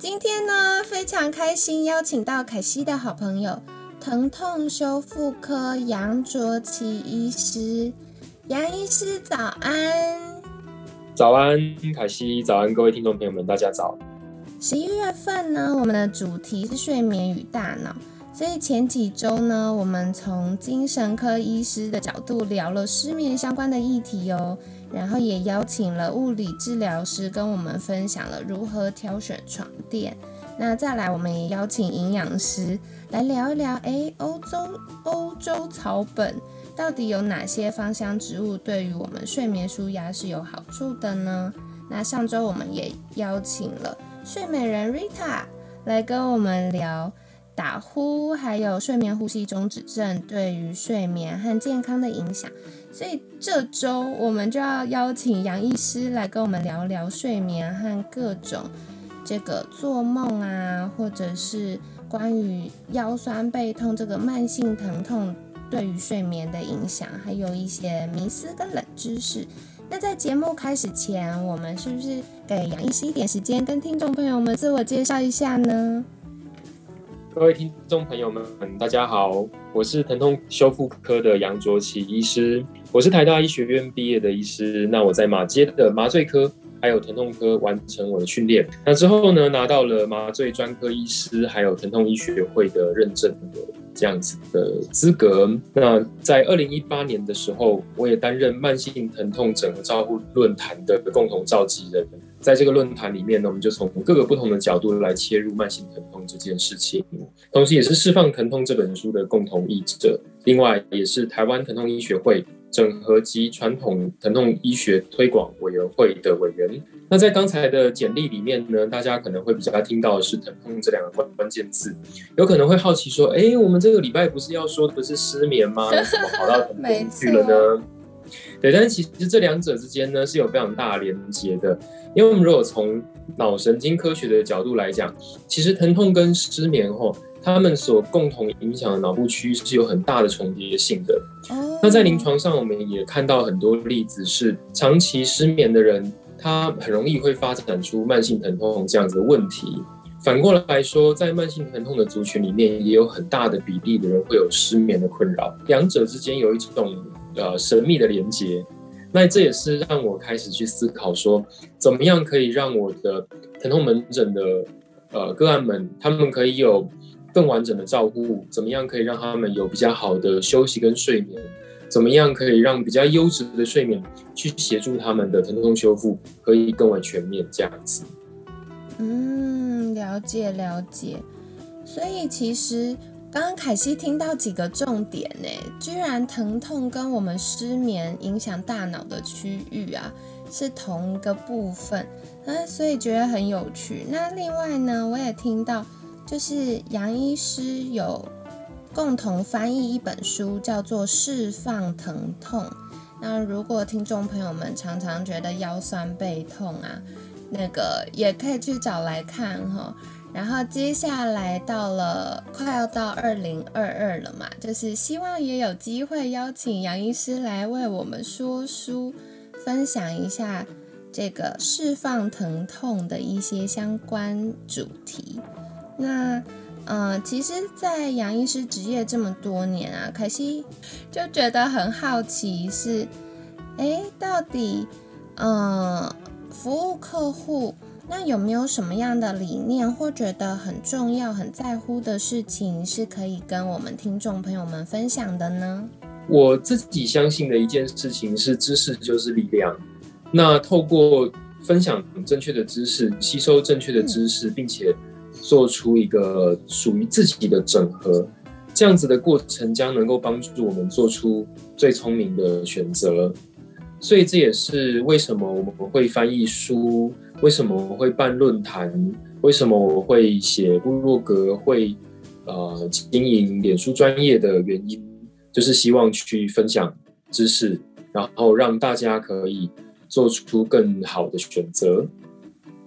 今天呢，非常开心邀请到凯西的好朋友，疼痛修复科杨卓奇医师。杨医师早安！早安，凯西！早安，各位听众朋友们，大家早！十一月份呢，我们的主题是睡眠与大脑，所以前几周呢，我们从精神科医师的角度聊了失眠相关的议题哦。然后也邀请了物理治疗师跟我们分享了如何挑选床垫。那再来，我们也邀请营养师来聊一聊，哎，欧洲欧洲草本到底有哪些芳香植物对于我们睡眠舒压是有好处的呢？那上周我们也邀请了睡美人 Rita 来跟我们聊打呼还有睡眠呼吸中止症对于睡眠和健康的影响。所以这周我们就要邀请杨医师来跟我们聊聊睡眠和各种这个做梦啊，或者是关于腰酸背痛这个慢性疼痛对于睡眠的影响，还有一些迷思跟冷知识。那在节目开始前，我们是不是给杨医师一点时间，跟听众朋友们自我介绍一下呢？各位听众朋友们，大家好，我是疼痛修复科的杨卓奇医师，我是台大医学院毕业的医师。那我在马街的麻醉科还有疼痛科完成我的训练，那之后呢，拿到了麻醉专科医师还有疼痛医学会的认证的这样子的资格。那在二零一八年的时候，我也担任慢性疼痛整合照护论坛的共同召集人。在这个论坛里面呢，我们就从各个不同的角度来切入慢性疼痛这件事情，同时也是《释放疼痛》这本书的共同译者，另外也是台湾疼痛医学会整合及传统疼痛医学推广委员会的委员。那在刚才的简历里面呢，大家可能会比较听到的是疼痛这两个关关键字，有可能会好奇说，哎，我们这个礼拜不是要说的是失眠吗？怎么跑到疼痛去了呢？对，但是其实这两者之间呢是有非常大的连接的，因为我们如果从脑神经科学的角度来讲，其实疼痛跟失眠后，他们所共同影响的脑部区域是有很大的重叠性的。那在临床上，我们也看到很多例子是长期失眠的人，他很容易会发展出慢性疼痛这样子的问题。反过来说，在慢性疼痛的族群里面，也有很大的比例的人会有失眠的困扰，两者之间有一种。呃，神秘的连接，那这也是让我开始去思考说，怎么样可以让我的疼痛门诊的呃个案们，他们可以有更完整的照顾，怎么样可以让他们有比较好的休息跟睡眠，怎么样可以让比较优质的睡眠去协助他们的疼痛修复可以更为全面这样子。嗯，了解了解，所以其实。刚刚凯西听到几个重点呢，居然疼痛跟我们失眠影响大脑的区域啊是同一个部分嗯，所以觉得很有趣。那另外呢，我也听到就是杨医师有共同翻译一本书，叫做《释放疼痛》。那如果听众朋友们常常觉得腰酸背痛啊，那个也可以去找来看哈。然后接下来到了快要到二零二二了嘛，就是希望也有机会邀请杨医师来为我们说书，分享一下这个释放疼痛的一些相关主题。那嗯，其实，在杨医师职业这么多年啊，可惜就觉得很好奇是，哎，到底嗯，服务客户。那有没有什么样的理念或觉得很重要、很在乎的事情，是可以跟我们听众朋友们分享的呢？我自己相信的一件事情是，知识就是力量。那透过分享正确的知识，吸收正确的知识，并且做出一个属于自己的整合，这样子的过程将能够帮助我们做出最聪明的选择。所以这也是为什么我们会翻译书。为什么我会办论坛？为什么我会写部落格？会呃经营脸书专业的原因，就是希望去分享知识，然后让大家可以做出更好的选择。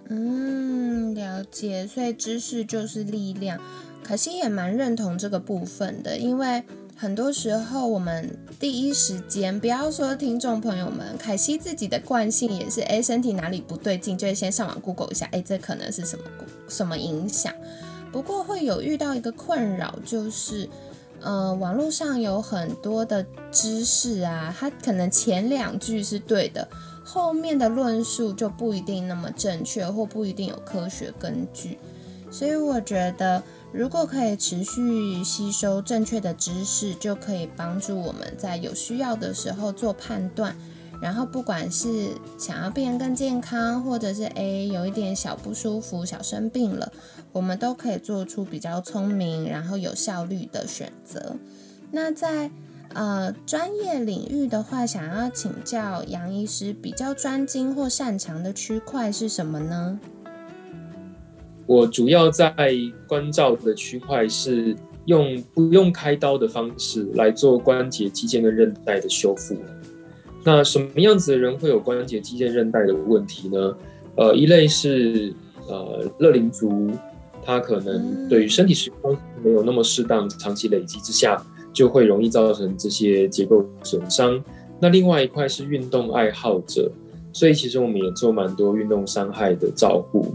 嗯，了解。所以知识就是力量。可惜也蛮认同这个部分的，因为很多时候我们第一时间，不要说听众朋友们，凯西自己的惯性也是，哎，身体哪里不对劲，就会先上网 Google 一下，哎，这可能是什么什么影响。不过会有遇到一个困扰，就是，呃，网络上有很多的知识啊，它可能前两句是对的，后面的论述就不一定那么正确，或不一定有科学根据。所以我觉得。如果可以持续吸收正确的知识，就可以帮助我们在有需要的时候做判断。然后，不管是想要变更健康，或者是诶有一点小不舒服、小生病了，我们都可以做出比较聪明、然后有效率的选择。那在呃专业领域的话，想要请教杨医师，比较专精或擅长的区块是什么呢？我主要在关照的区块是用不用开刀的方式来做关节、肌腱跟韧带的修复。那什么样子的人会有关节、肌腱、韧带的问题呢？呃，一类是呃乐龄族，他可能对于身体使用没有那么适当，长期累积之下就会容易造成这些结构损伤。那另外一块是运动爱好者，所以其实我们也做蛮多运动伤害的照顾。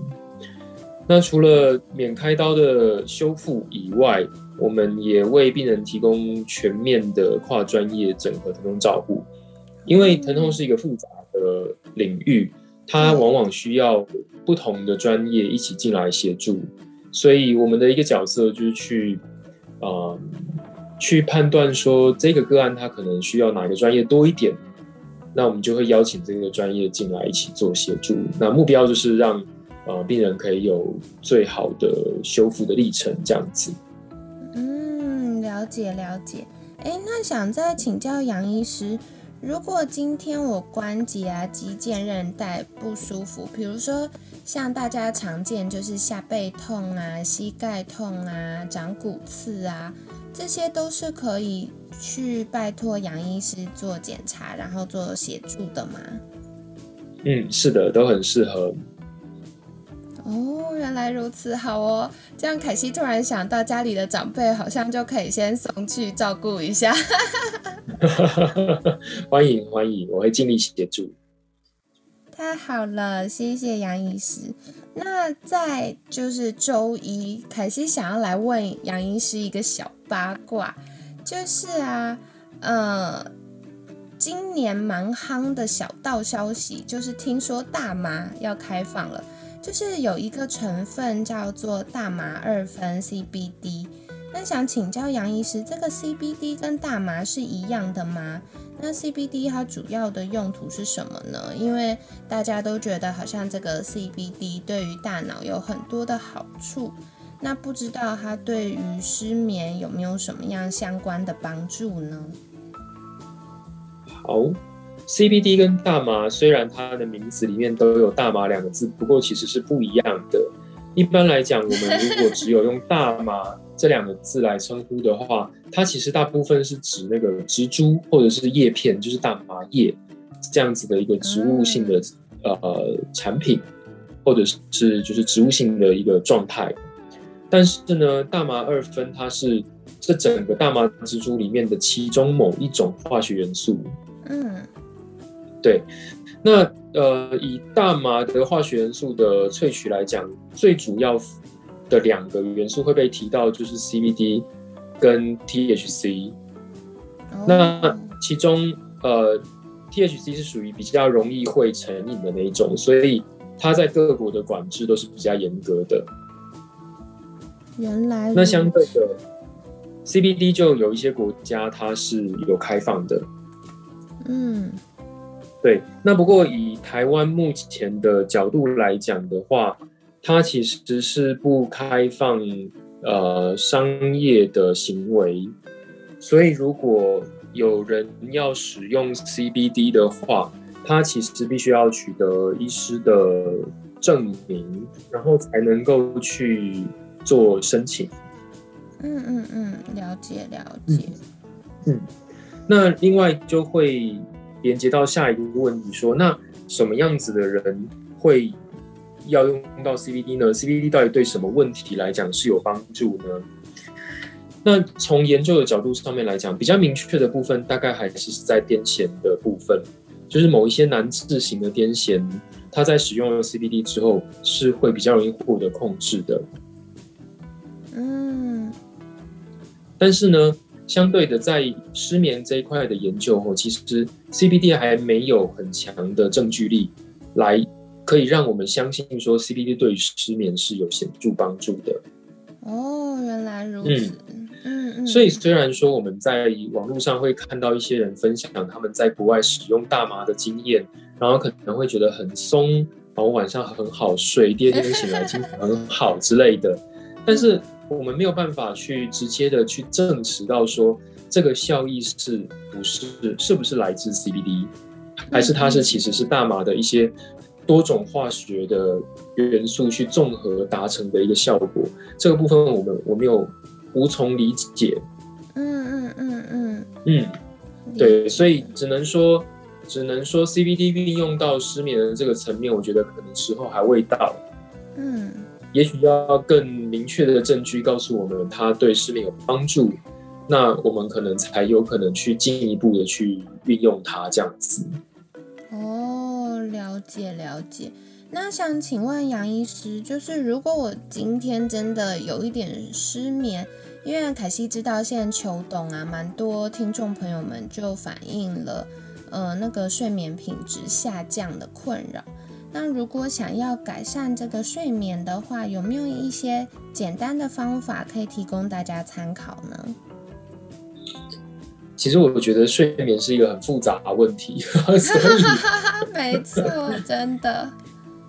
那除了免开刀的修复以外，我们也为病人提供全面的跨专业整合疼痛照护。因为疼痛是一个复杂的领域，它往往需要不同的专业一起进来协助，所以我们的一个角色就是去，啊，去判断说这个个案它可能需要哪个专业多一点，那我们就会邀请这个专业进来一起做协助。那目标就是让。呃，病人可以有最好的修复的历程，这样子。嗯，了解了解。哎，那想再请教杨医师，如果今天我关节啊、肌腱、韧带不舒服，比如说像大家常见就是下背痛啊、膝盖痛啊、长骨刺啊，这些都是可以去拜托杨医师做检查，然后做协助的吗？嗯，是的，都很适合。哦，原来如此，好哦。这样凯西突然想到，家里的长辈好像就可以先送去照顾一下。欢迎欢迎，我会尽力协助。太好了，谢谢杨医师。那在就是周一，凯西想要来问杨医师一个小八卦，就是啊，呃，今年蛮夯的小道消息，就是听说大麻要开放了。就是有一个成分叫做大麻二酚 CBD，那想请教杨医师，这个 CBD 跟大麻是一样的吗？那 CBD 它主要的用途是什么呢？因为大家都觉得好像这个 CBD 对于大脑有很多的好处，那不知道它对于失眠有没有什么样相关的帮助呢？好。CBD 跟大麻虽然它的名字里面都有大麻两个字，不过其实是不一样的。一般来讲，我们如果只有用大麻这两个字来称呼的话，它其实大部分是指那个植株或者是叶片，就是大麻叶这样子的一个植物性的呃产品，或者是就是植物性的一个状态。但是呢，大麻二酚它是这整个大麻植株里面的其中某一种化学元素。嗯。对，那呃，以大麻的化学元素的萃取来讲，最主要的两个元素会被提到，就是 CBD 跟 THC。那其中呃，THC 是属于比较容易会成瘾的那一种，所以它在各国的管制都是比较严格的。原来，那相对的 CBD 就有一些国家它是有开放的。嗯。对，那不过以台湾目前的角度来讲的话，它其实是不开放呃商业的行为，所以如果有人要使用 CBD 的话，它其实必须要取得医师的证明，然后才能够去做申请。嗯嗯嗯，了解了解。嗯，那另外就会连接到下一个问题，说那什么样子的人会要用到 CBD 呢？CBD 到底对什么问题来讲是有帮助呢？那从研究的角度上面来讲，比较明确的部分，大概还是在癫痫的部分，就是某一些难治型的癫痫，它在使用了 CBD 之后，是会比较容易获得控制的。嗯，但是呢，相对的，在失眠这一块的研究后，其实 CBD 还没有很强的证据力，来可以让我们相信说 CBD 对于失眠是有显著帮助的。哦，原来如此。嗯嗯。所以虽然说我们在网络上会看到一些人分享他们在国外使用大麻的经验，然后可能会觉得很松，然后晚上很好睡，第二天醒来精神很好之类的。但是我们没有办法去直接的去证实到说这个效益是不是是不是来自 CBD，还是它是其实是大麻的一些多种化学的元素去综合达成的一个效果。这个部分我们我没有无从理解。嗯嗯嗯嗯嗯，对，所以只能说只能说 CBD 运用到失眠的这个层面，我觉得可能时候还未到。嗯。也许要更明确的证据告诉我们它对失眠有帮助，那我们可能才有可能去进一步的去运用它这样子。哦，了解了解。那想请问杨医师，就是如果我今天真的有一点失眠，因为凯西知道现在秋冬啊，蛮多听众朋友们就反映了，呃，那个睡眠品质下降的困扰。那如果想要改善这个睡眠的话，有没有一些简单的方法可以提供大家参考呢？其实我觉得睡眠是一个很复杂的问题，没错，真的。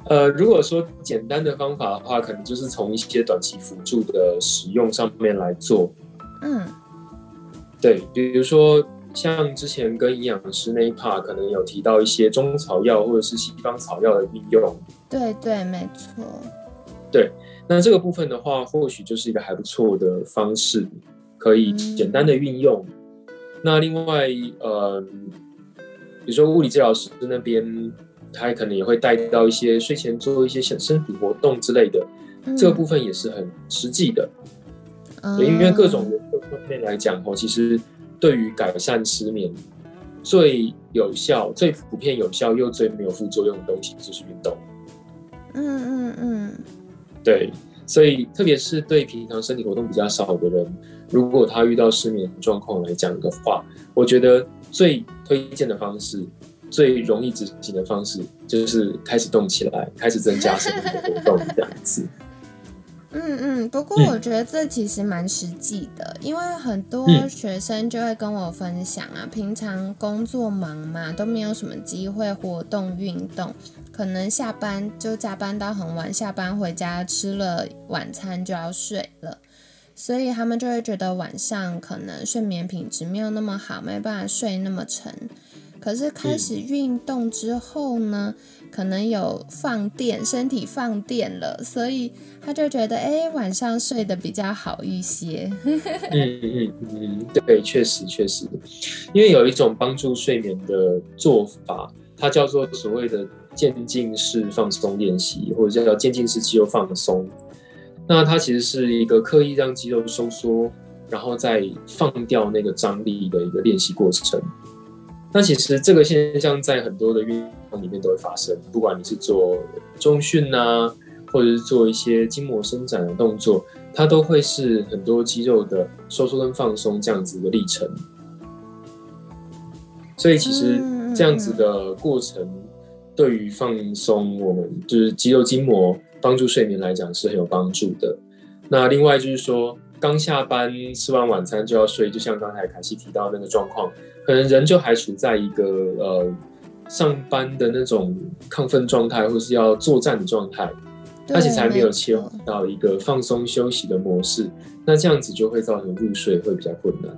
呃，如果说简单的方法的话，可能就是从一些短期辅助的使用上面来做。嗯，对，比如说。像之前跟营养师那一 part 可能有提到一些中草药或者是西方草药的运用，对对，没错。对，那这个部分的话，或许就是一个还不错的方式，可以简单的运用。那另外，呃，比如说物理治疗师那边，他可能也会带到一些睡前做一些身身体活动之类的，这个部分也是很实际的。嗯，因为各种方面来讲哦，其实。对于改善失眠最有效、最普遍有效又最没有副作用的东西就是运动。嗯嗯嗯，对，所以特别是对平常身体活动比较少的人，如果他遇到失眠状况来讲的话，我觉得最推荐的方式、最容易执行的方式就是开始动起来，开始增加身体的活动这样子。嗯嗯，不过我觉得这其实蛮实际的，因为很多学生就会跟我分享啊，平常工作忙嘛，都没有什么机会活动运动，可能下班就加班到很晚，下班回家吃了晚餐就要睡了，所以他们就会觉得晚上可能睡眠品质没有那么好，没办法睡那么沉。可是开始运动之后呢，可能有放电，身体放电了，所以他就觉得，哎，晚上睡得比较好一些。嗯嗯嗯，对，确实确实，因为有一种帮助睡眠的做法，它叫做所谓的渐进式放松练习，或者叫渐进式肌肉放松。那它其实是一个刻意让肌肉收缩，然后再放掉那个张力的一个练习过程。那其实这个现象在很多的运动里面都会发生，不管你是做中训啊，或者是做一些筋膜伸展的动作，它都会是很多肌肉的收缩跟放松这样子的历程。所以其实这样子的过程，对于放松我们就是肌肉筋膜、帮助睡眠来讲是很有帮助的。那另外就是说，刚下班吃完晚餐就要睡，就像刚才凯西提到那个状况。可能人就还处在一个呃上班的那种亢奋状态，或是要作战的状态，而且才没有切换到一个放松休息的模式，那这样子就会造成入睡会比较困难。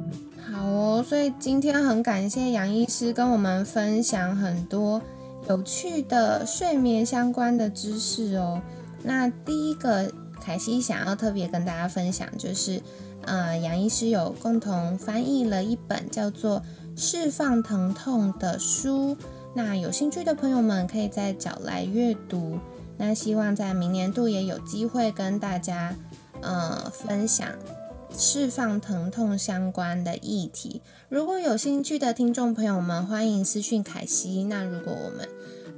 好哦，所以今天很感谢杨医师跟我们分享很多有趣的睡眠相关的知识哦。那第一个凯西想要特别跟大家分享，就是呃，杨医师有共同翻译了一本叫做《释放疼痛》的书。那有兴趣的朋友们可以再找来阅读。那希望在明年度也有机会跟大家呃分享释放疼痛相关的议题。如果有兴趣的听众朋友们，欢迎私讯凯西。那如果我们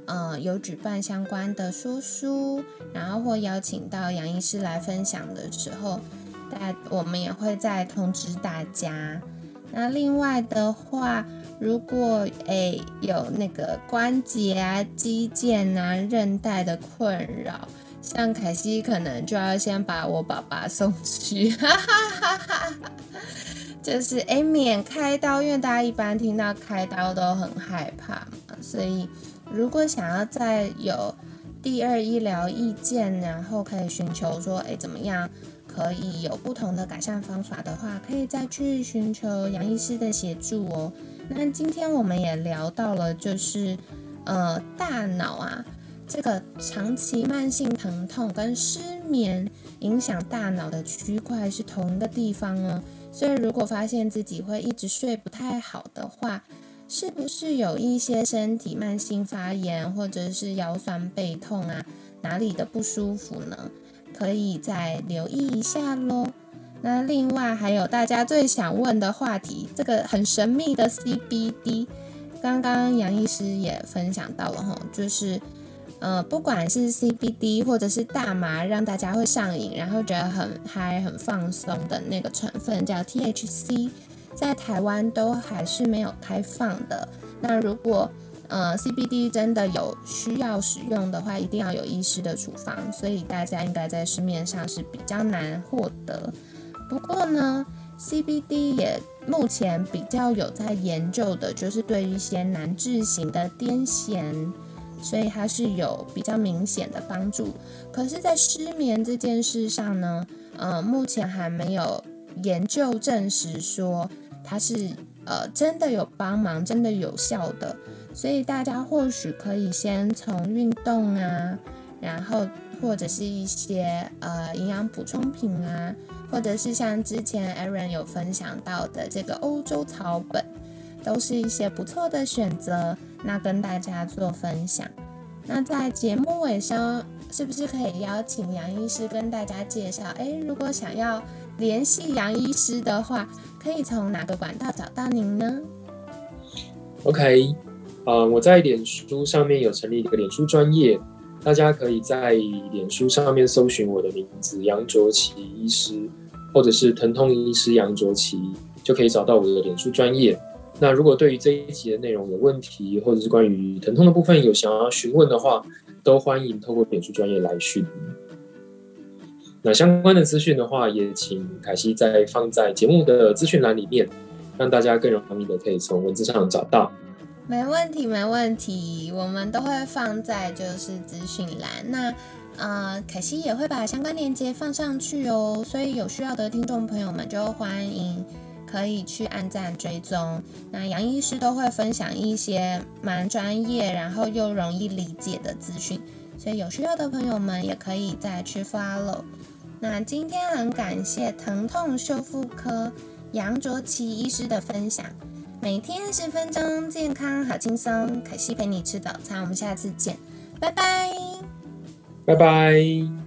呃有举办相关的说书，然后或邀请到杨医师来分享的时候，大我们也会再通知大家。那另外的话，如果诶有那个关节啊、肌腱啊、韧带的困扰，像凯西可能就要先把我爸爸送去，哈哈哈哈。就是诶免开刀，因为大家一般听到开刀都很害怕嘛，所以如果想要再有第二医疗意见，然后可以寻求说诶怎么样？可以有不同的改善方法的话，可以再去寻求杨医师的协助哦。那今天我们也聊到了，就是呃大脑啊，这个长期慢性疼痛跟失眠影响大脑的区块是同一个地方哦。所以如果发现自己会一直睡不太好的话，是不是有一些身体慢性发炎或者是腰酸背痛啊，哪里的不舒服呢？可以再留意一下喽。那另外还有大家最想问的话题，这个很神秘的 CBD，刚刚杨医师也分享到了哈，就是呃，不管是 CBD 或者是大麻，让大家会上瘾，然后觉得很嗨、很放松的那个成分叫 THC，在台湾都还是没有开放的。那如果呃，CBD 真的有需要使用的话，一定要有医师的处方，所以大家应该在市面上是比较难获得。不过呢，CBD 也目前比较有在研究的，就是对于一些难治型的癫痫，所以它是有比较明显的帮助。可是，在失眠这件事上呢，呃，目前还没有研究证实说它是呃真的有帮忙、真的有效的。所以大家或许可以先从运动啊，然后或者是一些呃营养补充品啊，或者是像之前 Aaron 有分享到的这个欧洲草本，都是一些不错的选择。那跟大家做分享。那在节目尾声，是不是可以邀请杨医师跟大家介绍？诶，如果想要联系杨医师的话，可以从哪个管道找到您呢？OK。呃，我在脸书上面有成立一个脸书专业，大家可以在脸书上面搜寻我的名字杨卓奇医师，或者是疼痛医师杨卓奇，就可以找到我的脸书专业。那如果对于这一集的内容有问题，或者是关于疼痛的部分有想要询问的话，都欢迎透过脸书专业来讯。那相关的资讯的话，也请凯西再放在节目的资讯栏里面，让大家更容易的可以从文字上找到。没问题，没问题，我们都会放在就是资讯栏。那呃，凯西也会把相关链接放上去哦，所以有需要的听众朋友们就欢迎可以去按赞追踪。那杨医师都会分享一些蛮专业，然后又容易理解的资讯，所以有需要的朋友们也可以再去 follow。那今天很感谢疼痛修复科杨卓奇医师的分享。每天十分钟，健康好轻松。可惜陪你吃早餐，我们下次见，拜拜，拜拜。